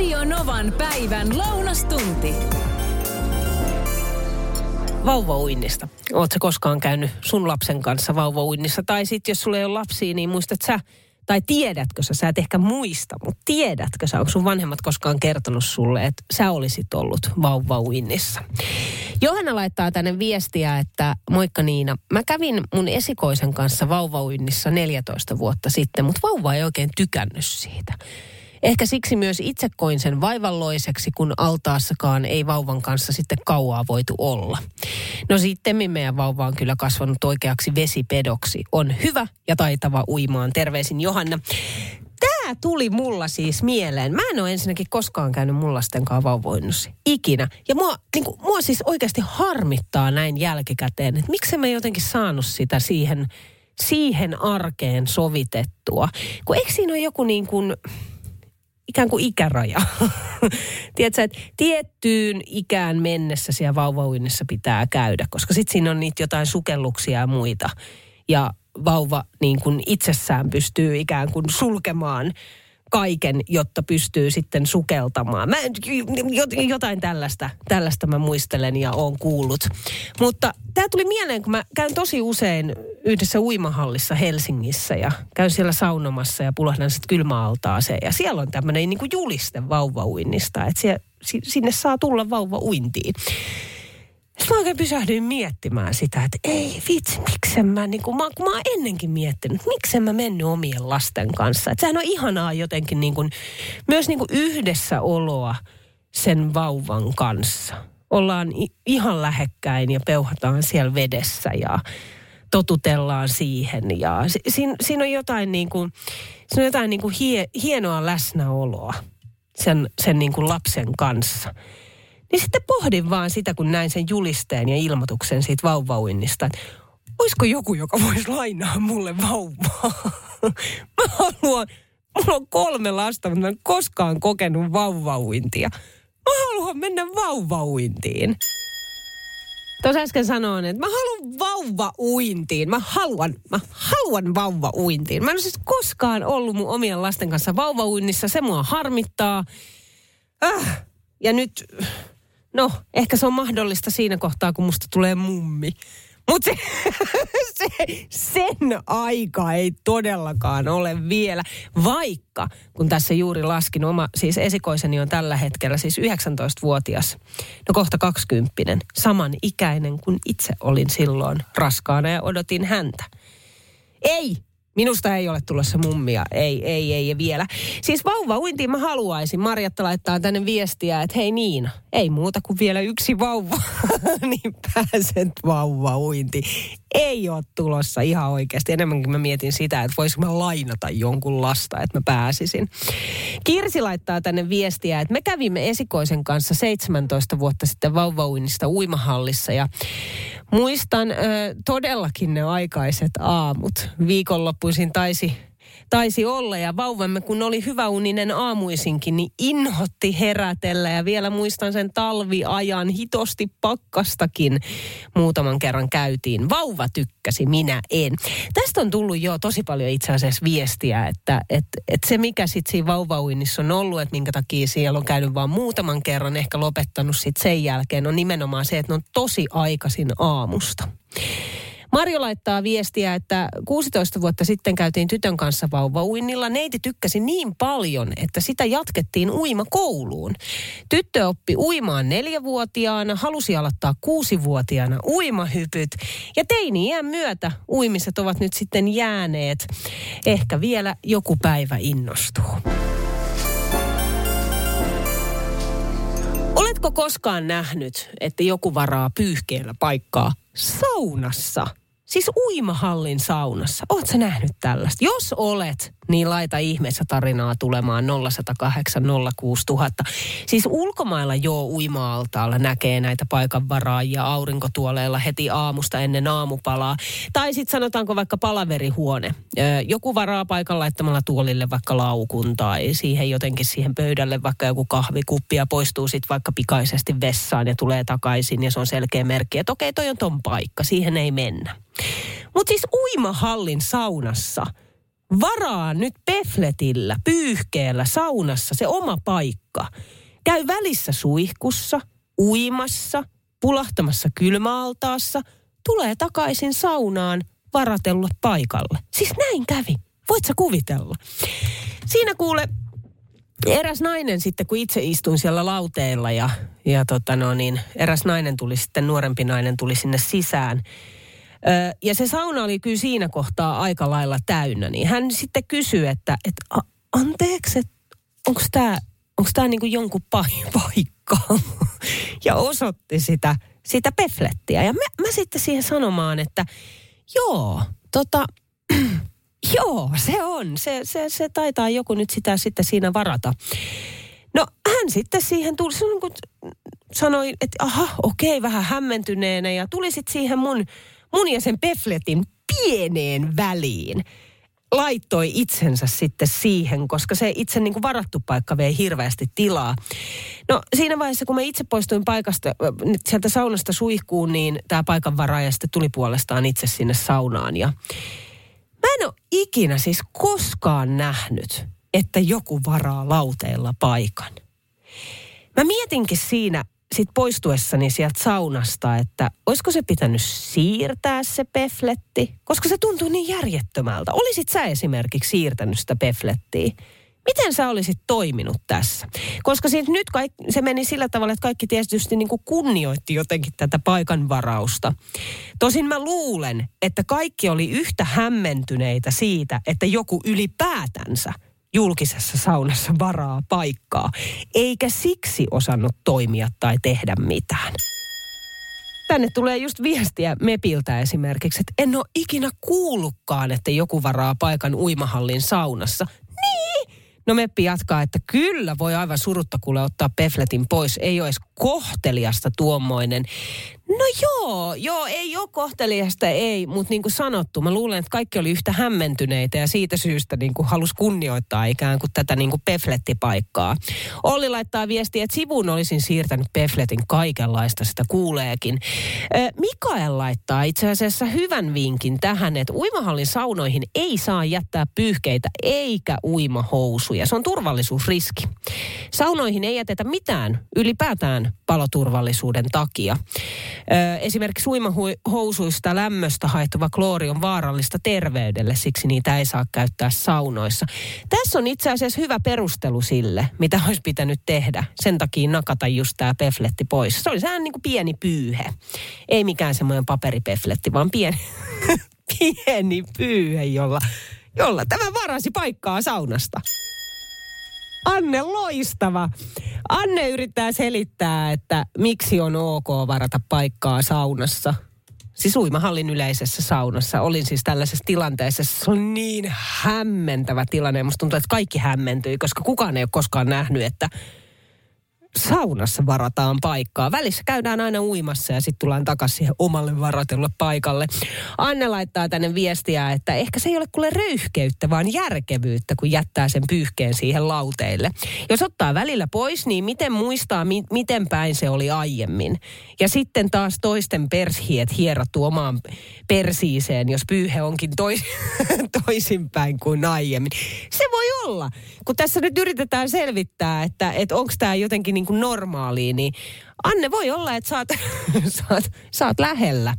Radio Novan päivän lounastunti. Vauvauinnista. Oletko koskaan käynyt sun lapsen kanssa vauvauinnissa? Tai sitten jos sulla ei ole lapsia, niin muistat sä, tai tiedätkö sä, sä et ehkä muista, mutta tiedätkö sä, onko sun vanhemmat koskaan kertonut sulle, että sä olisit ollut vauvauinnissa? Johanna laittaa tänne viestiä, että moikka Niina, mä kävin mun esikoisen kanssa vauvauinnissa 14 vuotta sitten, mutta vauva ei oikein tykännyt siitä. Ehkä siksi myös itse koin sen vaivalloiseksi, kun altaassakaan ei vauvan kanssa sitten kauaa voitu olla. No sitten meidän vauva on kyllä kasvanut oikeaksi vesipedoksi. On hyvä ja taitava uimaan. Terveisin Johanna. Tämä tuli mulla siis mieleen. Mä en ole ensinnäkin koskaan käynyt mun lastenkaan vauvoinnussa. Ikinä. Ja mua, niin kuin, mua siis oikeasti harmittaa näin jälkikäteen, että miksi mä jotenkin saanut sitä siihen, siihen arkeen sovitettua. Kun eikö siinä ole joku niin kuin ikään kuin ikäraja. Tiedätkö, että tiettyyn ikään mennessä siellä vauvauinnissa pitää käydä, koska sitten siinä on niitä jotain sukelluksia ja muita. Ja vauva niin kuin itsessään pystyy ikään kuin sulkemaan kaiken, jotta pystyy sitten sukeltamaan. Mä, jotain tällaista, tällaista mä muistelen ja oon kuullut. Mutta tämä tuli mieleen, kun mä käyn tosi usein yhdessä uimahallissa Helsingissä ja käyn siellä saunomassa ja pulahdan sitten kylmäaltaaseen. Ja siellä on tämmöinen niin juliste vauvauinnista, että siellä, sinne saa tulla vauva uintiin. Sitten mä oikein pysähdyin miettimään sitä, että ei vitsi, miksen mä, niin kuin, mä, kun mä oon ennenkin miettinyt, miksen mä mennyt omien lasten kanssa. Että sehän on ihanaa jotenkin niin kuin, myös niin kuin yhdessä oloa sen vauvan kanssa. Ollaan ihan lähekkäin ja peuhataan siellä vedessä ja totutellaan siihen. Ja si, siinä, siinä on jotain, niin kuin, siinä on jotain niin kuin hie, hienoa läsnäoloa sen, sen niin kuin lapsen kanssa. Niin sitten pohdin vaan sitä, kun näin sen julisteen ja ilmoituksen siitä vauvauinnista, että olisiko joku, joka voisi lainaa mulle vauvaa. Mä haluan, mulla on kolme lasta, mutta mä en koskaan kokenut vauvauintia. Mä haluan mennä vauvauintiin. Tuossa äsken sanoin, että mä haluan vauva-uintiin. Mä haluan, mä haluan vauva-uintiin. Mä en ole siis koskaan ollut mun omien lasten kanssa vauva-uinnissa. Se mua harmittaa. Äh, ja nyt No, ehkä se on mahdollista siinä kohtaa, kun musta tulee mummi. Mutta se, se, sen aika ei todellakaan ole vielä, vaikka kun tässä juuri laskin oma, siis esikoiseni on tällä hetkellä siis 19-vuotias, no kohta 20 saman ikäinen kuin itse olin silloin raskaana ja odotin häntä. Ei, Minusta ei ole tulossa mummia, ei, ei, ei vielä. Siis vauva uintiin mä haluaisin. Marjatta laittaa tänne viestiä, että hei niin, ei muuta kuin vielä yksi vauva, niin pääset vauva uinti. Ei ole tulossa ihan oikeasti. Enemmänkin mä mietin sitä, että voisinko mä lainata jonkun lasta, että mä pääsisin. Kirsi laittaa tänne viestiä, että me kävimme esikoisen kanssa 17 vuotta sitten vauvauinnista uimahallissa ja muistan ö, todellakin ne aikaiset aamut. Viikonloppuisin taisi taisi olla ja vauvamme, kun oli hyväuninen aamuisinkin, niin inhotti herätellä ja vielä muistan sen talviajan hitosti pakkastakin muutaman kerran käytiin. Vauva tykkäsi, minä en. Tästä on tullut jo tosi paljon itse asiassa viestiä, että et, et se mikä sitten siinä vauvauinnissa on ollut, että minkä takia siellä on käynyt vain muutaman kerran, ehkä lopettanut sitten sen jälkeen, on nimenomaan se, että ne on tosi aikaisin aamusta. Marjo laittaa viestiä, että 16 vuotta sitten käytiin tytön kanssa vauvauinnilla. Neiti tykkäsi niin paljon, että sitä jatkettiin uimakouluun. Tyttö oppi uimaan neljävuotiaana, halusi aloittaa kuusivuotiaana uimahypyt. Ja teini-iän myötä uimiset ovat nyt sitten jääneet. Ehkä vielä joku päivä innostuu. Oletko koskaan nähnyt, että joku varaa pyyhkeellä paikkaa saunassa? Siis uimahallin saunassa. Oletko nähnyt tällaista? Jos olet, niin laita ihmeessä tarinaa tulemaan 0108 06000. Siis ulkomailla jo uima-altaalla näkee näitä paikanvaraajia aurinkotuoleilla heti aamusta ennen aamupalaa. Tai sitten sanotaanko vaikka palaverihuone. Joku varaa paikan laittamalla tuolille vaikka laukun tai siihen jotenkin siihen pöydälle vaikka joku kahvikuppi ja poistuu sitten vaikka pikaisesti vessaan ja tulee takaisin ja se on selkeä merkki, että okei toi on ton paikka, siihen ei mennä. Mutta siis uimahallin saunassa – varaa nyt pefletillä, pyyhkeellä, saunassa se oma paikka. Käy välissä suihkussa, uimassa, pulahtamassa kylmäaltaassa, tulee takaisin saunaan varatellut paikalle. Siis näin kävi. Voit sä kuvitella? Siinä kuule eräs nainen sitten, kun itse istuin siellä lauteilla ja, ja tota no niin, eräs nainen tuli sitten, nuorempi nainen tuli sinne sisään. Ja se sauna oli kyllä siinä kohtaa aika lailla täynnä, niin hän sitten kysyi, että, että anteeksi, että onko tämä onko tämä niinku jonkun paikka? ja osoitti sitä, sitä peflettiä. Ja mä, mä sitten siihen sanomaan, että joo, tota, Joo, se on. Se, se, se taitaa joku nyt sitä sitten siinä varata. No hän sitten siihen tuli, se niin kuin sanoi, että aha, okei, vähän hämmentyneenä ja tuli sitten siihen mun, mun ja sen pefletin pieneen väliin. Laittoi itsensä sitten siihen, koska se itse niin kuin varattu paikka vei hirveästi tilaa. No siinä vaiheessa, kun mä itse poistuin paikasta, sieltä saunasta suihkuun, niin tämä paikanvaraaja sitten tuli puolestaan itse sinne saunaan. Ja Mä en ole ikinä siis koskaan nähnyt, että joku varaa lauteella paikan. Mä mietinkin siinä sit poistuessani sieltä saunasta, että olisiko se pitänyt siirtää se pefletti, koska se tuntuu niin järjettömältä. Olisit sä esimerkiksi siirtänyt sitä peflettiä? Miten sä olisit toiminut tässä? Koska siitä nyt kaik, se meni sillä tavalla, että kaikki tietysti niin kuin kunnioitti jotenkin tätä paikan varausta. Tosin mä luulen, että kaikki oli yhtä hämmentyneitä siitä, että joku ylipäätänsä julkisessa saunassa varaa paikkaa, eikä siksi osannut toimia tai tehdä mitään tänne tulee just viestiä Mepiltä esimerkiksi, että en ole ikinä kuullutkaan, että joku varaa paikan uimahallin saunassa. No Meppi jatkaa, että kyllä voi aivan surutta kuule ottaa pefletin pois. Ei ole edes kohteliasta tuommoinen. No joo, joo, ei ole kohteliasta, ei, mutta niin kuin sanottu, mä luulen, että kaikki oli yhtä hämmentyneitä ja siitä syystä niin kuin halusi kunnioittaa ikään kuin tätä niin kuin peflettipaikkaa. Olli laittaa viestiä, että sivuun olisin siirtänyt pefletin kaikenlaista, sitä kuuleekin. Mikael laittaa itse asiassa hyvän vinkin tähän, että uimahallin saunoihin ei saa jättää pyyhkeitä eikä uimahousuja. Se on turvallisuusriski. Saunoihin ei jätetä mitään ylipäätään paloturvallisuuden takia. Esimerkiksi uimahousuista lämmöstä haettuva kloori on vaarallista terveydelle, siksi niitä ei saa käyttää saunoissa. Tässä on itse asiassa hyvä perustelu sille, mitä olisi pitänyt tehdä. Sen takia nakata just tämä pefletti pois. Se oli sehän niin kuin pieni pyyhe. Ei mikään semmoinen paperipefletti, vaan pieni, pieni pyyhe, jolla, jolla tämä varasi paikkaa saunasta. Anne, loistava. Anne yrittää selittää, että miksi on ok varata paikkaa saunassa. Siis uimahallin yleisessä saunassa. Olin siis tällaisessa tilanteessa. Se on niin hämmentävä tilanne. Musta tuntuu, että kaikki hämmentyi, koska kukaan ei ole koskaan nähnyt, että saunassa varataan paikkaa. Välissä käydään aina uimassa ja sitten tullaan takaisin siihen omalle varatulle paikalle. Anne laittaa tänne viestiä, että ehkä se ei ole kuule röyhkeyttä, vaan järkevyyttä, kun jättää sen pyyhkeen siihen lauteille. Jos ottaa välillä pois, niin miten muistaa, mi- miten päin se oli aiemmin. Ja sitten taas toisten pershiet hierottu omaan persiiseen, jos pyyhe onkin tois- toisinpäin kuin aiemmin. Se voi olla, kun tässä nyt yritetään selvittää, että, että onko tämä jotenkin niin kuin normaalia, niin Anne, voi olla, että saat, saat, saat lähellä.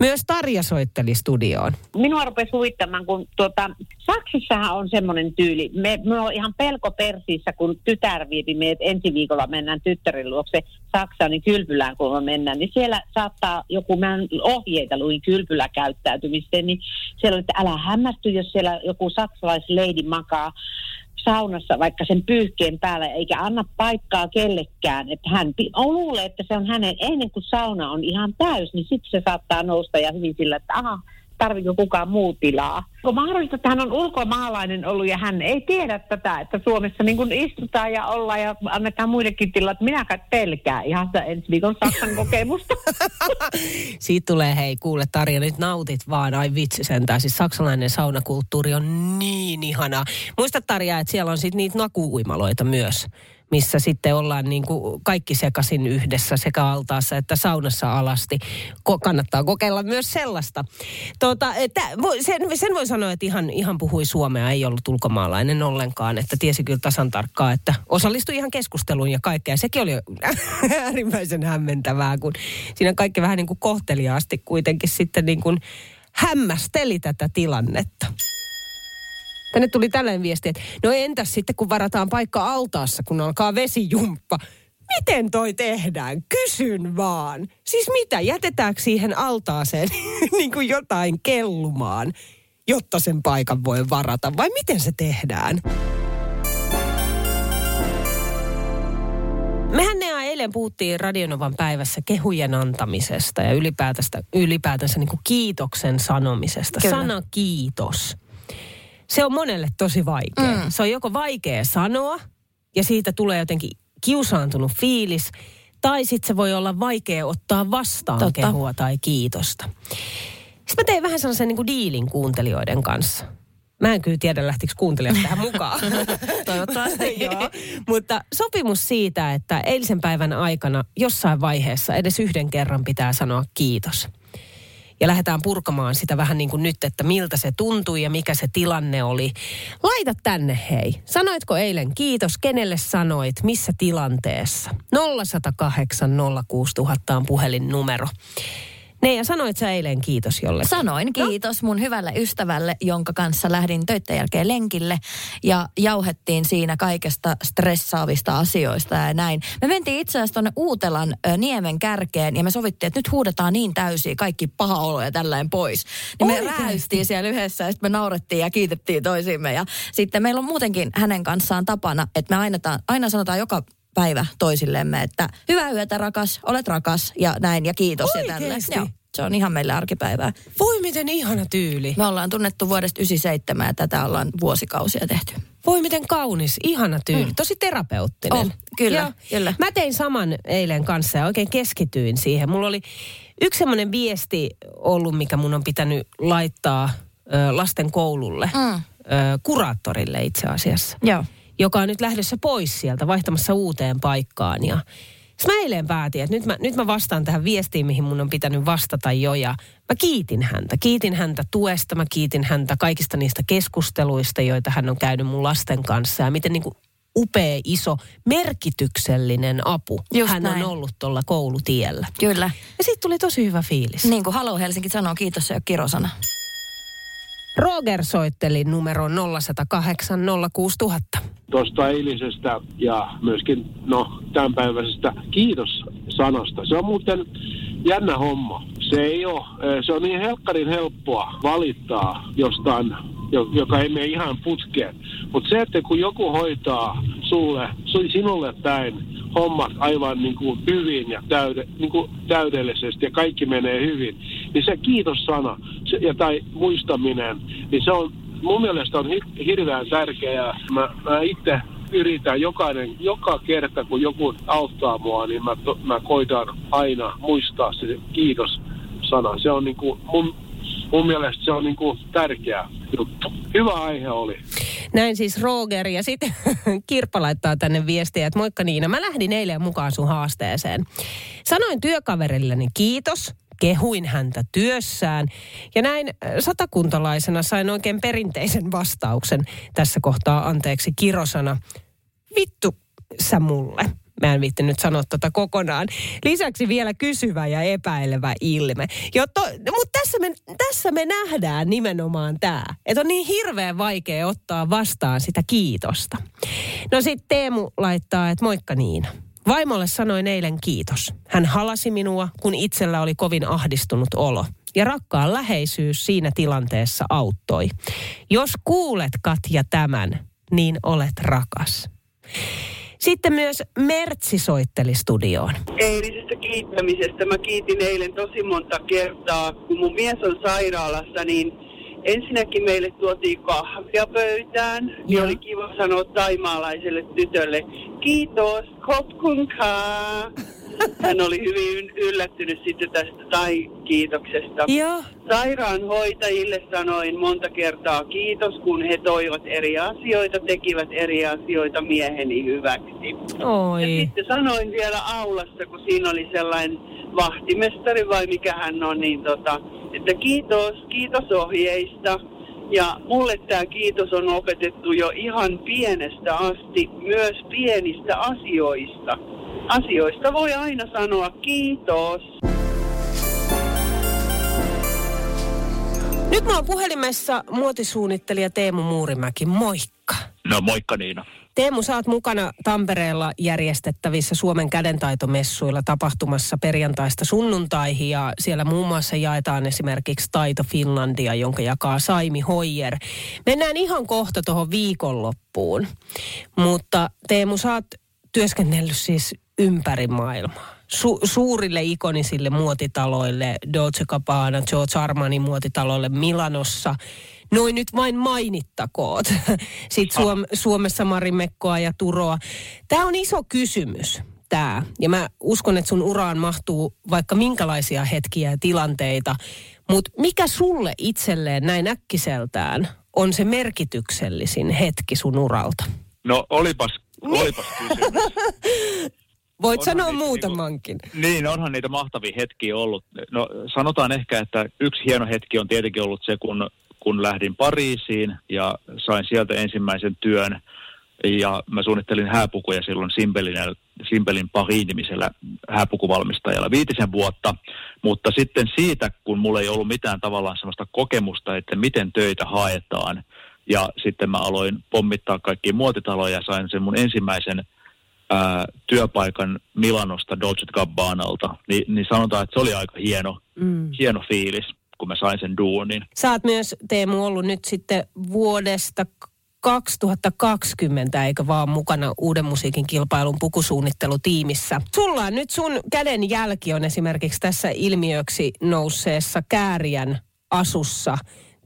Myös Tarja soitteli studioon. Minua rupesi huvittamaan, kun tuota, Saksassahan on semmoinen tyyli. Me, me on ihan pelko persiissä, kun tytär viipi meidät ensi viikolla mennään tyttärin luokse Saksaan, niin kylpylään kun me mennään, niin siellä saattaa joku, mä ohjeita luin kylpyläkäyttäytymiseen, niin siellä oli, että älä hämmästy, jos siellä joku saksalaisleidi makaa saunassa vaikka sen pyyhkeen päällä, eikä anna paikkaa kellekään. Että hän luulee, että se on hänen, ennen kuin sauna on ihan täys, niin sitten se saattaa nousta ja hyvin sillä, että aha, tarvitko kukaan muu tilaa. Onko mahdollista, että hän on ulkomaalainen ollut ja hän ei tiedä tätä, että Suomessa niin kuin istutaan ja ollaan ja annetaan muidenkin tilat. Minä kai pelkää ihan sitä ensi viikon Saksan kokemusta. Siitä tulee, hei kuule Tarja, nyt nautit vaan, ai vitsi sentään. Siis saksalainen saunakulttuuri on niin ihana. Muista Tarja, että siellä on sitten niitä nakuuimaloita myös missä sitten ollaan niin kuin kaikki sekaisin yhdessä sekä altaassa että saunassa alasti. Ko- kannattaa kokeilla myös sellaista. Tuota, että, sen, sen voi sanoa, että ihan, ihan puhui suomea, ei ollut ulkomaalainen ollenkaan, että tiesi kyllä tasan tarkkaan, että osallistui ihan keskusteluun ja kaikkea. Sekin oli äärimmäisen hämmentävää, kun siinä kaikki vähän niin kuin kohteliaasti kuitenkin sitten niin kuin hämmästeli tätä tilannetta. Tänne tuli tällainen viesti, että no entäs sitten kun varataan paikka altaassa, kun alkaa vesijumppa. Miten toi tehdään? Kysyn vaan. Siis mitä, jätetäänkö siihen altaaseen niin kuin jotain kellumaan, jotta sen paikan voi varata? Vai miten se tehdään? Mehän ne eilen puhuttiin Radionovan päivässä kehujen antamisesta ja ylipäätänsä, ylipäätänsä niin kuin kiitoksen sanomisesta. Kyllä. Sana kiitos se on monelle tosi vaikea. Mm. Se on joko vaikea sanoa ja siitä tulee jotenkin kiusaantunut fiilis, tai sitten se voi olla vaikea ottaa vastaan Totta. kehua tai kiitosta. Sitten mä tein vähän sellaisen niin kuin diilin kuuntelijoiden kanssa. Mä en kyllä tiedä, lähtikö kuuntelijat tähän mukaan. Toivottavasti joo. Mutta sopimus siitä, että eilisen päivän aikana jossain vaiheessa edes yhden kerran pitää sanoa kiitos ja lähdetään purkamaan sitä vähän niin kuin nyt, että miltä se tuntui ja mikä se tilanne oli. Laita tänne hei. Sanoitko eilen kiitos? Kenelle sanoit? Missä tilanteessa? 0108 06000 on puhelinnumero. Ne ja sanoit sä eilen kiitos jolle? Sanoin no. kiitos no? mun hyvälle ystävälle, jonka kanssa lähdin töiden jälkeen lenkille ja jauhettiin siinä kaikesta stressaavista asioista ja näin. Me mentiin itse asiassa tuonne Uutelan ö, niemen kärkeen ja me sovittiin, että nyt huudetaan niin täysiä kaikki paha olo ja tällainen pois. Niin me rääystiin siellä yhdessä ja sitten me naurettiin ja kiitettiin toisimme ja sitten meillä on muutenkin hänen kanssaan tapana, että me aina, aina sanotaan joka päivä toisillemme, että hyvää yötä rakas, olet rakas ja näin ja kiitos Oikeesti? ja tälle. Joo. Se on ihan meille arkipäivää. Voi miten ihana tyyli. Me ollaan tunnettu vuodesta 97 ja tätä ollaan vuosikausia tehty. Voi miten kaunis, ihana tyyli. Mm. Tosi terapeuttinen. Oh, kyllä, ja kyllä. Mä tein saman eilen kanssa ja oikein keskityin siihen. Mulla oli yksi semmoinen viesti ollut, mikä mun on pitänyt laittaa lasten koululle. Mm. Kuraattorille itse asiassa. Joo joka on nyt lähdössä pois sieltä, vaihtamassa uuteen paikkaan. Ja mä eilen päätin, että nyt mä, nyt mä vastaan tähän viestiin, mihin mun on pitänyt vastata jo. Ja mä kiitin häntä. Kiitin häntä tuesta, mä kiitin häntä kaikista niistä keskusteluista, joita hän on käynyt mun lasten kanssa. Ja miten niin kuin upea, iso, merkityksellinen apu Just hän näin. on ollut tuolla koulutiellä. Kyllä. Ja siitä tuli tosi hyvä fiilis. Niin kuin Halo Helsinki sanoo, kiitos se on kirosana. Roger soitteli numero 0108 06000. Tuosta eilisestä ja myöskin no, tämänpäiväisestä kiitos-sanasta. Se on muuten jännä homma. Se ei ole, eh, se on niin helkkarin helppoa valittaa jostain, joka ei mene ihan putkeen. Mutta se, että kun joku hoitaa sulle, sinulle päin hommat aivan niin kuin hyvin ja täyde, niin kuin täydellisesti ja kaikki menee hyvin, niin se kiitos-sana se, ja, tai muistaminen, niin se on mun mielestä on hirveän tärkeää. Mä, mä itse yritän jokainen, joka kerta kun joku auttaa mua, niin mä, to, mä koitan aina muistaa se kiitos-sana. Se on niin kuin mun, mun mielestä se on niin kuin tärkeä juttu. Hyvä aihe oli. Näin siis Roger ja sitten Kirppa laittaa tänne viestiä, että moikka Niina, mä lähdin eilen mukaan sun haasteeseen. Sanoin työkaverilleni kiitos, kehuin häntä työssään. Ja näin äh, satakuntalaisena sain oikein perinteisen vastauksen tässä kohtaa, anteeksi, kirosana. Vittu sä mulle. Mä en viitti nyt sanoa tota kokonaan. Lisäksi vielä kysyvä ja epäilevä ilme. Mutta tässä me, tässä me nähdään nimenomaan tämä, että on niin hirveän vaikea ottaa vastaan sitä kiitosta. No sitten Teemu laittaa, että moikka Niina. Vaimolle sanoin eilen kiitos. Hän halasi minua, kun itsellä oli kovin ahdistunut olo. Ja rakkaan läheisyys siinä tilanteessa auttoi. Jos kuulet Katja tämän, niin olet rakas. Sitten myös Mertsi soitteli studioon. Eilisestä kiittämisestä mä kiitin eilen tosi monta kertaa. Kun mun mies on sairaalassa, niin ensinnäkin meille tuotiin kahvia pöytään. Niin oli kiva sanoa taimaalaiselle tytölle, kiitos, kopkunkaa. hän oli hyvin yllättynyt sitten tästä tai-kiitoksesta. Joo. Sairaanhoitajille sanoin monta kertaa kiitos, kun he toivat eri asioita, tekivät eri asioita mieheni hyväksi. Ja Oi. sitten sanoin vielä aulassa, kun siinä oli sellainen vahtimestari vai mikä hän on, niin tota, että kiitos, kiitos ohjeista. Ja mulle tämä kiitos on opetettu jo ihan pienestä asti, myös pienistä asioista. Asioista voi aina sanoa kiitos. Nyt mä oon puhelimessa muotisuunnittelija Teemu Muurimäki. Moikka. No moikka Niina. Teemu, oot mukana Tampereella järjestettävissä Suomen kädentaitomessuilla tapahtumassa perjantaista sunnuntaihin ja siellä muun muassa jaetaan esimerkiksi Taito Finlandia, jonka jakaa Saimi Hoijer. Mennään ihan kohta tuohon viikonloppuun, mutta Teemu, oot työskennellyt siis ympäri maailmaa. Su- suurille ikonisille muotitaloille, Dolce Gabbana, George Armani muotitaloille Milanossa. Noin nyt vain mainittakoot. Sitten Suom- Suomessa Marimekkoa ja Turoa. Tämä on iso kysymys, tämä. Ja mä uskon, että sun uraan mahtuu vaikka minkälaisia hetkiä ja tilanteita. Mutta mikä sulle itselleen näin äkkiseltään on se merkityksellisin hetki sun uralta? No olipas, olipas kysymys. Voit Onhan sanoa niitä muutamankin. Niin, onhan niitä mahtavia hetkiä ollut. No sanotaan ehkä, että yksi hieno hetki on tietenkin ollut se, kun, kun lähdin Pariisiin ja sain sieltä ensimmäisen työn. Ja mä suunnittelin hääpukuja silloin Simpelin, Simpelin Paris-nimisellä hääpukuvalmistajalla viitisen vuotta. Mutta sitten siitä, kun mulla ei ollut mitään tavallaan sellaista kokemusta, että miten töitä haetaan. Ja sitten mä aloin pommittaa kaikkia muotitaloja ja sain sen mun ensimmäisen ää, työpaikan Milanosta Dolce Gabbanalta, niin, niin sanotaan, että se oli aika hieno, Mm. hieno fiilis, kun mä sain sen duunin. Sä oot myös, Teemu, ollut nyt sitten vuodesta 2020, eikä vaan mukana uuden musiikin kilpailun pukusuunnittelutiimissä. Sulla on nyt sun käden jälki on esimerkiksi tässä ilmiöksi nousseessa kääriän asussa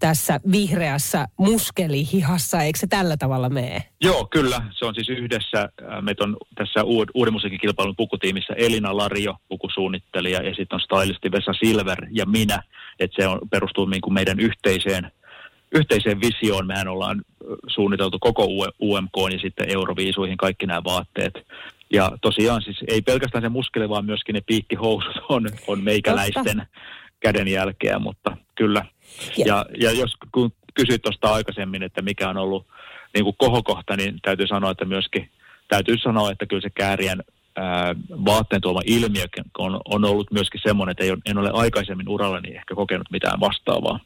tässä vihreässä muskelihihassa, eikö se tällä tavalla mene? Joo, kyllä. Se on siis yhdessä, ää, meitä on tässä uud, uuden musiikin kilpailun pukutiimissä Elina Lario, pukusuunnittelija, ja sitten on stylisti Vesa Silver ja minä. Että se on, perustuu niin kuin meidän yhteiseen, yhteiseen visioon. Mehän ollaan suunniteltu koko UMK ja sitten Euroviisuihin kaikki nämä vaatteet. Ja tosiaan siis ei pelkästään se muskeli, vaan myöskin ne piikkihousut on, on meikäläisten kädenjälkeä, mutta kyllä. Ja- Ja, ja jos kun kysyit tuosta aikaisemmin, että mikä on ollut niin kuin kohokohta, niin täytyy sanoa, että myöskin täytyy sanoa, että kyllä se käärien ää, vaatteen tuoma ilmiö on, on ollut myöskin semmoinen, että ei, en ole aikaisemmin urallani ehkä kokenut mitään vastaavaa.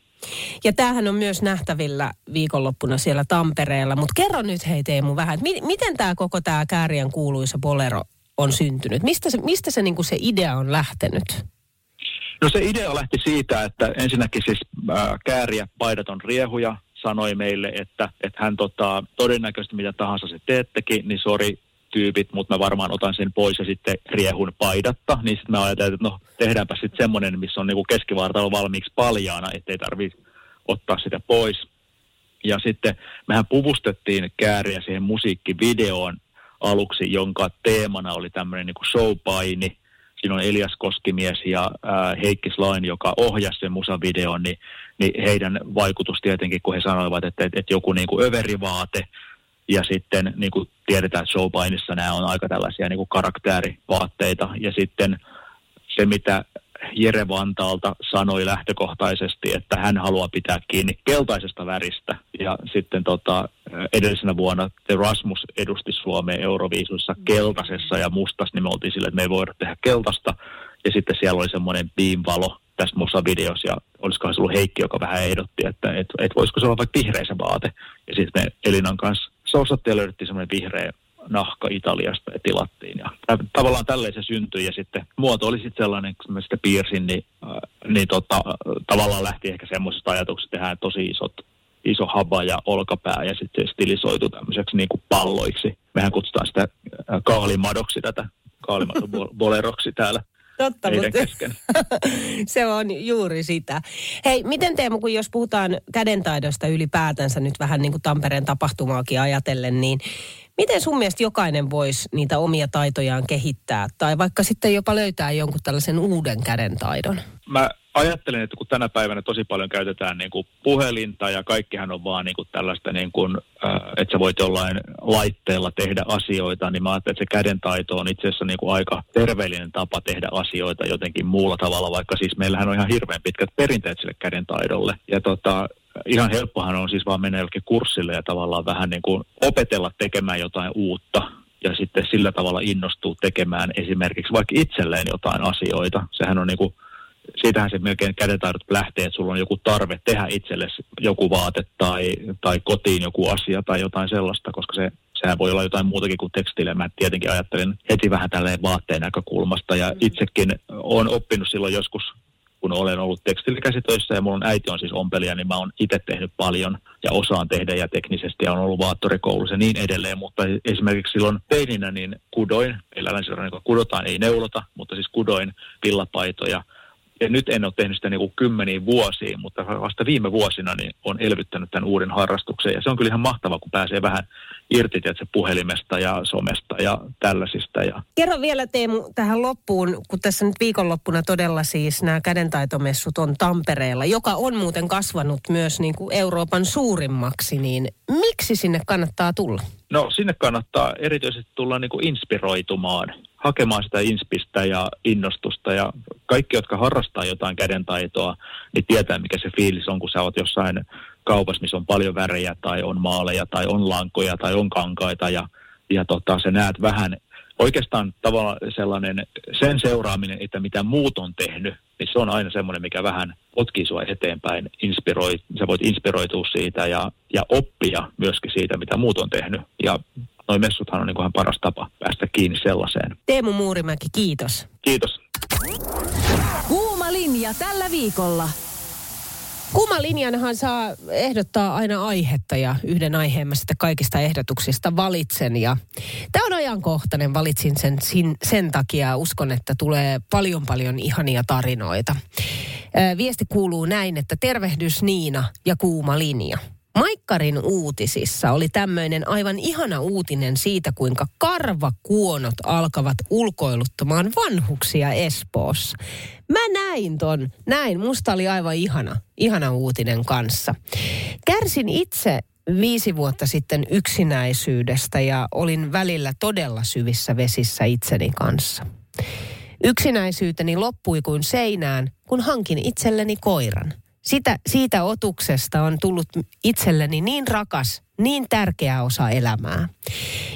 Ja tämähän on myös nähtävillä viikonloppuna siellä Tampereella. Mutta kerro nyt hei Teemu vähän, että mi- miten tämä koko tämä Kääriän kuuluisa bolero on syntynyt? Mistä se, mistä se, niinku se idea on lähtenyt? No se idea lähti siitä, että ensinnäkin siis ää, kääriä paidaton riehuja sanoi meille, että, että hän tota, todennäköisesti mitä tahansa se teettekin, niin sori tyypit, mutta mä varmaan otan sen pois ja sitten riehun paidatta. Niin sitten mä ajattelin, että no tehdäänpä sitten semmoinen, missä on niinku keskivartalo valmiiksi paljaana, ettei tarvitse ottaa sitä pois. Ja sitten mehän puvustettiin kääriä siihen musiikkivideoon aluksi, jonka teemana oli tämmöinen niin showpaini. Siinä on Elias Koskimies ja ää, Heikki Slain, joka ohjasi sen musavideon, niin, niin heidän vaikutus tietenkin, kun he sanoivat, että, että, että joku niin kuin överivaate, ja sitten niin kuin tiedetään, että showpainissa nämä on aika tällaisia niin kuin karakterivaatteita. Ja sitten se, mitä Jere Vantaalta sanoi lähtökohtaisesti, että hän haluaa pitää kiinni keltaisesta väristä. Ja sitten tota, edellisenä vuonna The Rasmus edusti Suomea Euroviisuissa keltaisessa ja mustassa, niin me oltiin sille, että me ei voida tehdä keltaista. Ja sitten siellä oli semmoinen beam-valo tässä musavideossa ja olisikohan se ollut Heikki, joka vähän ehdotti, että et, et voisiko se olla vaikka vihreä se vaate. Ja sitten me Elinan kanssa sousattiin ja löydettiin semmoinen vihreä nahka Italiasta ja tilattiin. Ja tavallaan tälleen se syntyi ja sitten muoto oli sitten sellainen, kun mä sitä piirsin, niin, äh, niin tota, tavallaan lähti ehkä semmoisesta ajatuksesta, että tehdään tosi isot iso haba ja olkapää ja sitten se stilisoitu tämmöiseksi niin kuin palloiksi. Mehän kutsutaan sitä äh, kaalimadoksi tätä, kaalimadoboleroksi täällä Totta, mutta se on juuri sitä. Hei, miten Teemu, kun jos puhutaan kädentaidosta ylipäätänsä nyt vähän niin kuin Tampereen tapahtumaakin ajatellen, niin Miten sun mielestä jokainen voisi niitä omia taitojaan kehittää tai vaikka sitten jopa löytää jonkun tällaisen uuden käden taidon? Mä ajattelen, että kun tänä päivänä tosi paljon käytetään niin kuin puhelinta ja kaikkihan on vaan niin kuin tällaista, niin kuin, äh, että sä voit jollain laitteella tehdä asioita, niin mä ajattelen, että se kädentaito on itse asiassa niin kuin aika terveellinen tapa tehdä asioita jotenkin muulla tavalla, vaikka siis meillähän on ihan hirveän pitkät perinteet sille kädentaidolle. Ja tota, ihan helppohan on siis vaan mennä jollekin kurssille ja tavallaan vähän niin kuin opetella tekemään jotain uutta ja sitten sillä tavalla innostuu tekemään esimerkiksi vaikka itselleen jotain asioita. Sehän on niin kuin siitähän se melkein kädentaidot lähtee, että sulla on joku tarve tehdä itsellesi joku vaate tai, tai kotiin joku asia tai jotain sellaista, koska se, sehän voi olla jotain muutakin kuin tekstiile. Mä tietenkin ajattelen heti vähän tälleen vaatteen näkökulmasta ja mm. itsekin olen oppinut silloin joskus kun olen ollut tekstilikäsitöissä ja mun äiti on siis ompelija, niin mä oon itse tehnyt paljon ja osaan tehdä ja teknisesti ja on ollut vaattorikoulussa ja niin edelleen, mutta esimerkiksi silloin teininä niin kudoin, meillä länsirannikko kudotaan, ei neulota, mutta siis kudoin pillapaitoja – ja nyt en ole tehnyt sitä niin kuin kymmeniin vuosiin, mutta vasta viime vuosina niin on elvyttänyt tämän uuden harrastuksen. Ja se on kyllä ihan mahtava, kun pääsee vähän irti tietysti, puhelimesta ja somesta ja tällaisista. Ja... Kerro vielä Teemu tähän loppuun, kun tässä nyt viikonloppuna todella siis nämä kädentaitomessut on Tampereella, joka on muuten kasvanut myös niin kuin Euroopan suurimmaksi, niin miksi sinne kannattaa tulla? No sinne kannattaa erityisesti tulla niin kuin inspiroitumaan hakemaan sitä inspistä ja innostusta. Ja kaikki, jotka harrastaa jotain kädentaitoa, niin tietää, mikä se fiilis on, kun sä oot jossain kaupassa, missä on paljon värejä tai on maaleja tai on lankoja tai on kankaita ja, ja tota, sä näet vähän oikeastaan tavallaan sellainen sen seuraaminen, että mitä muut on tehnyt, niin se on aina semmoinen, mikä vähän potkii sua eteenpäin, inspiroi, sä voit inspiroitua siitä ja, ja oppia myöskin siitä, mitä muut on tehnyt. Ja noin messuthan on niin kuin paras tapa päästä kiinni sellaiseen. Teemu Muurimäki, kiitos. Kiitos. Kuuma linja tällä viikolla. Kuuma linjanhan saa ehdottaa aina aihetta ja yhden aiheen mä sitten kaikista ehdotuksista valitsen. Ja tämä on ajankohtainen, valitsin sen sin, sen takia. Uskon, että tulee paljon paljon ihania tarinoita. Viesti kuuluu näin, että tervehdys Niina ja kuuma linja. Maikkarin uutisissa oli tämmöinen aivan ihana uutinen siitä, kuinka karvakuonot alkavat ulkoiluttamaan vanhuksia Espoossa. Mä näin ton, näin. Musta oli aivan ihana, ihana uutinen kanssa. Kärsin itse viisi vuotta sitten yksinäisyydestä ja olin välillä todella syvissä vesissä itseni kanssa. Yksinäisyyteni loppui kuin seinään, kun hankin itselleni koiran – sitä, siitä otuksesta on tullut itselleni niin rakas, niin tärkeä osa elämää.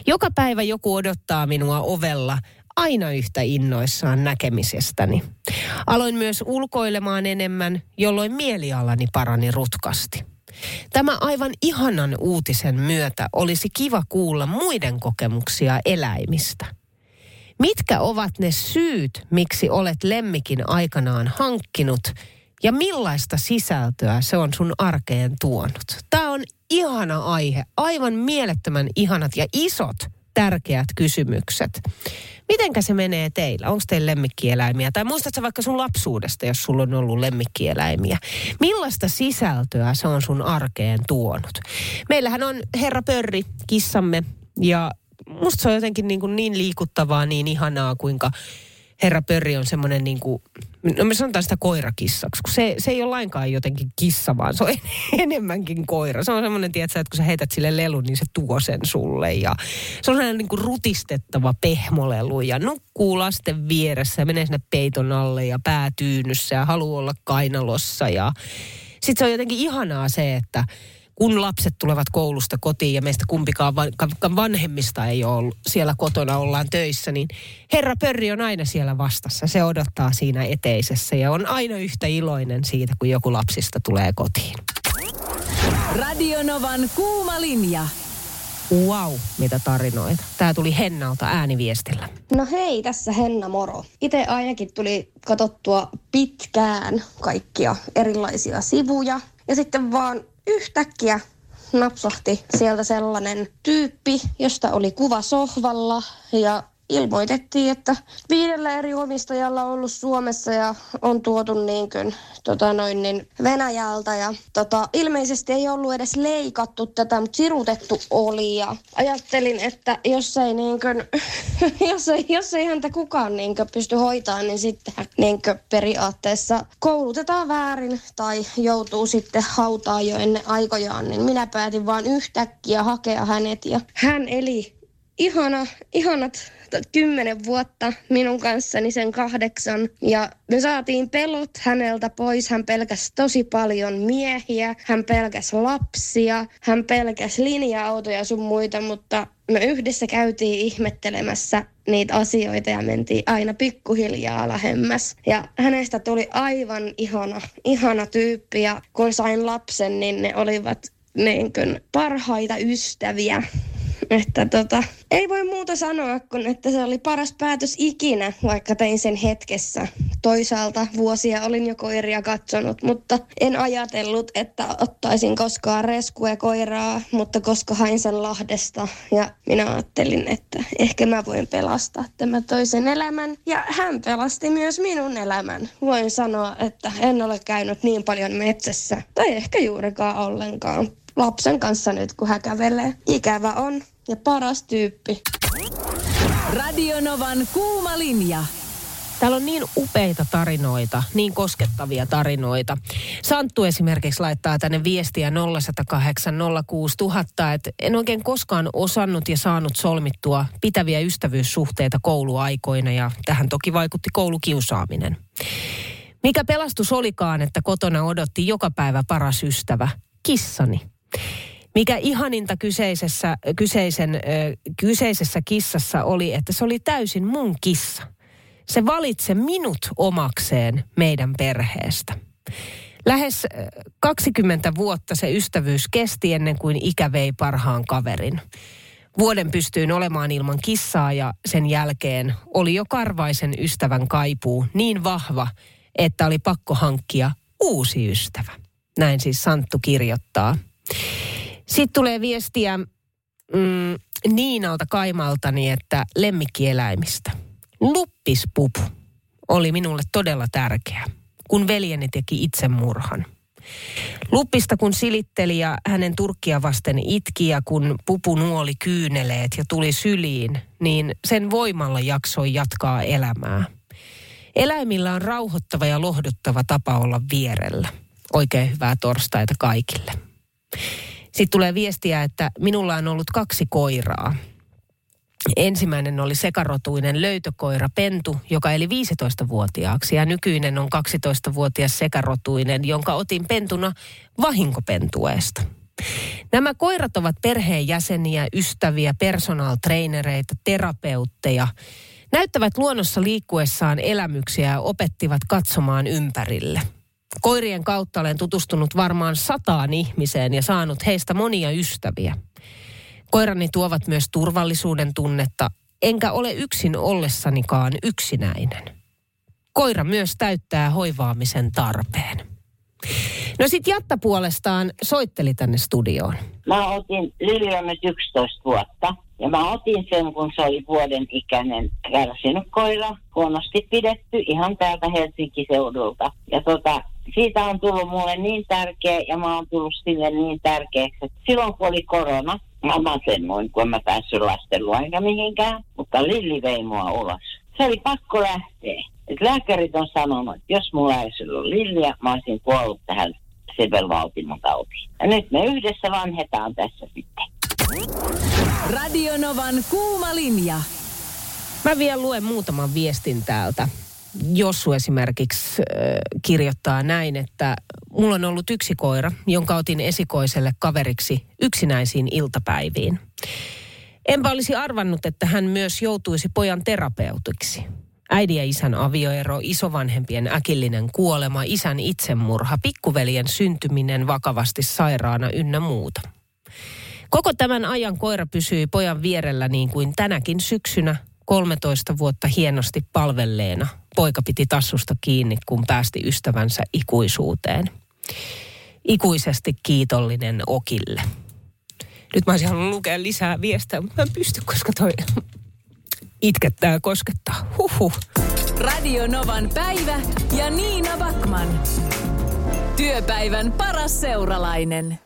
Joka päivä joku odottaa minua ovella aina yhtä innoissaan näkemisestäni. Aloin myös ulkoilemaan enemmän, jolloin mielialani parani rutkasti. Tämä aivan ihanan uutisen myötä olisi kiva kuulla muiden kokemuksia eläimistä. Mitkä ovat ne syyt, miksi olet lemmikin aikanaan hankkinut – ja millaista sisältöä se on sun arkeen tuonut. Tämä on ihana aihe, aivan mielettömän ihanat ja isot tärkeät kysymykset. Mitenkä se menee teillä? Onko teillä lemmikkieläimiä? Tai muistatko vaikka sun lapsuudesta, jos sulla on ollut lemmikkieläimiä? Millaista sisältöä se on sun arkeen tuonut? Meillähän on herra Pörri, kissamme, ja musta se on jotenkin niin, kuin niin liikuttavaa, niin ihanaa, kuinka herra Pörri on semmoinen niin kuin, no me sanotaan sitä koirakissaksi, kun se, se ei ole lainkaan jotenkin kissa, vaan se on enemmänkin koira. Se on semmoinen, tiedätkö, että kun sä heität sille lelun, niin se tuo sen sulle. Ja se on sellainen niin kuin rutistettava pehmolelu ja nukkuu lasten vieressä ja menee sinne peiton alle ja pää tyynyssä ja haluaa olla kainalossa. Ja sitten se on jotenkin ihanaa se, että kun lapset tulevat koulusta kotiin ja meistä kumpikaan vanhemmista ei ole ollut siellä kotona, ollaan töissä, niin herra Pörri on aina siellä vastassa. Se odottaa siinä eteisessä ja on aina yhtä iloinen siitä, kun joku lapsista tulee kotiin. Radionovan kuuma linja. Wow, mitä tarinoita. Tämä tuli Hennalta ääniviestillä. No hei, tässä Henna moro. Itse ainakin tuli katsottua pitkään kaikkia erilaisia sivuja. Ja sitten vaan yhtäkkiä napsahti sieltä sellainen tyyppi, josta oli kuva sohvalla ja ilmoitettiin, että viidellä eri omistajalla on ollut Suomessa ja on tuotu niin kuin, tota noin, niin Venäjältä. Ja tota, ilmeisesti ei ollut edes leikattu tätä, mutta sirutettu oli. Ja ajattelin, että jos ei, niin kuin, jos ei, jos ei häntä kukaan niin kuin, pysty hoitamaan, niin sitten niin kuin, periaatteessa koulutetaan väärin tai joutuu sitten hautaan jo ennen aikojaan. Niin minä päätin vaan yhtäkkiä hakea hänet ja hän eli ihana, ihanat kymmenen vuotta minun kanssani sen kahdeksan. Ja me saatiin pelot häneltä pois. Hän pelkäsi tosi paljon miehiä, hän pelkäsi lapsia, hän pelkäsi linja-autoja sun muita, mutta me yhdessä käytiin ihmettelemässä niitä asioita ja mentiin aina pikkuhiljaa lähemmäs. Ja hänestä tuli aivan ihana, ihana tyyppi ja kun sain lapsen, niin ne olivat niin kuin parhaita ystäviä. Että tota, ei voi muuta sanoa kuin, että se oli paras päätös ikinä, vaikka tein sen hetkessä. Toisaalta vuosia olin jo koiria katsonut, mutta en ajatellut, että ottaisin koskaan reskue koiraa, mutta koska hain sen Lahdesta ja minä ajattelin, että ehkä mä voin pelastaa tämän toisen elämän. Ja hän pelasti myös minun elämän. Voin sanoa, että en ole käynyt niin paljon metsässä, tai ehkä juurikaan ollenkaan lapsen kanssa nyt, kun hän kävelee. Ikävä on ja paras tyyppi. Radionovan kuuma linja. Täällä on niin upeita tarinoita, niin koskettavia tarinoita. Santtu esimerkiksi laittaa tänne viestiä 0108 06000, että en oikein koskaan osannut ja saanut solmittua pitäviä ystävyyssuhteita kouluaikoina ja tähän toki vaikutti koulukiusaaminen. Mikä pelastus olikaan, että kotona odotti joka päivä paras ystävä, kissani. Mikä ihaninta kyseisessä, kyseisen, kyseisessä kissassa oli, että se oli täysin mun kissa. Se valitse minut omakseen meidän perheestä. Lähes 20 vuotta se ystävyys kesti ennen kuin ikä vei parhaan kaverin. Vuoden pystyin olemaan ilman kissaa ja sen jälkeen oli jo karvaisen ystävän kaipuu niin vahva, että oli pakko hankkia uusi ystävä. Näin siis Santtu kirjoittaa. Sitten tulee viestiä mm, Niinalta Kaimaltani, että lemmikkieläimistä. Luppispupu oli minulle todella tärkeä, kun veljeni teki itsemurhan. Luppista kun silitteli ja hänen turkkia vasten itki ja kun pupu nuoli kyyneleet ja tuli syliin, niin sen voimalla jaksoi jatkaa elämää. Eläimillä on rauhoittava ja lohduttava tapa olla vierellä. Oikein hyvää torstaita kaikille. Sitten tulee viestiä, että minulla on ollut kaksi koiraa. Ensimmäinen oli sekarotuinen löytökoira Pentu, joka eli 15-vuotiaaksi ja nykyinen on 12-vuotias sekarotuinen, jonka otin pentuna vahinkopentueesta. Nämä koirat ovat perheenjäseniä, ystäviä, personal trainereita, terapeutteja. Näyttävät luonnossa liikkuessaan elämyksiä ja opettivat katsomaan ympärille – Koirien kautta olen tutustunut varmaan sataan ihmiseen ja saanut heistä monia ystäviä. Koirani tuovat myös turvallisuuden tunnetta, enkä ole yksin ollessanikaan yksinäinen. Koira myös täyttää hoivaamisen tarpeen. No sit Jatta puolestaan soitteli tänne studioon. Mä otin Lilja nyt 11 vuotta. Ja mä otin sen, kun se oli vuoden ikäinen kärsinyt koira, huonosti pidetty ihan täältä Helsinki-seudulta. Ja tota, siitä on tullut mulle niin tärkeä ja mä oon tullut sille niin tärkeäksi, että silloin kun oli korona, mä masennuin, kun mä päässyt lasten luo enkä mihinkään, mutta Lilli vei mua ulos. Se oli pakko lähteä. Et lääkärit on sanonut, että jos mulla ei ollut Lilliä, mä olisin kuollut tähän sepelvaltimon tautiin. Ja nyt me yhdessä vanhetaan tässä sitten. Radionovan kuuma linja. Mä vielä luen muutaman viestin täältä. Jossu esimerkiksi äh, kirjoittaa näin, että mulla on ollut yksi koira, jonka otin esikoiselle kaveriksi yksinäisiin iltapäiviin. Enpä olisi arvannut, että hän myös joutuisi pojan terapeutiksi. Äidin ja isän avioero, isovanhempien äkillinen kuolema, isän itsemurha, pikkuveljen syntyminen vakavasti sairaana ynnä muuta. Koko tämän ajan koira pysyi pojan vierellä niin kuin tänäkin syksynä 13 vuotta hienosti palvelleena. Poika piti tassusta kiinni, kun päästi ystävänsä ikuisuuteen. Ikuisesti kiitollinen Okille. Nyt mä olisin halunnut lukea lisää viestejä, mutta mä en pysty, koska toi itkettää ja koskettaa. Huhhuh. Radio Novan päivä ja Niina Backman. Työpäivän paras seuralainen.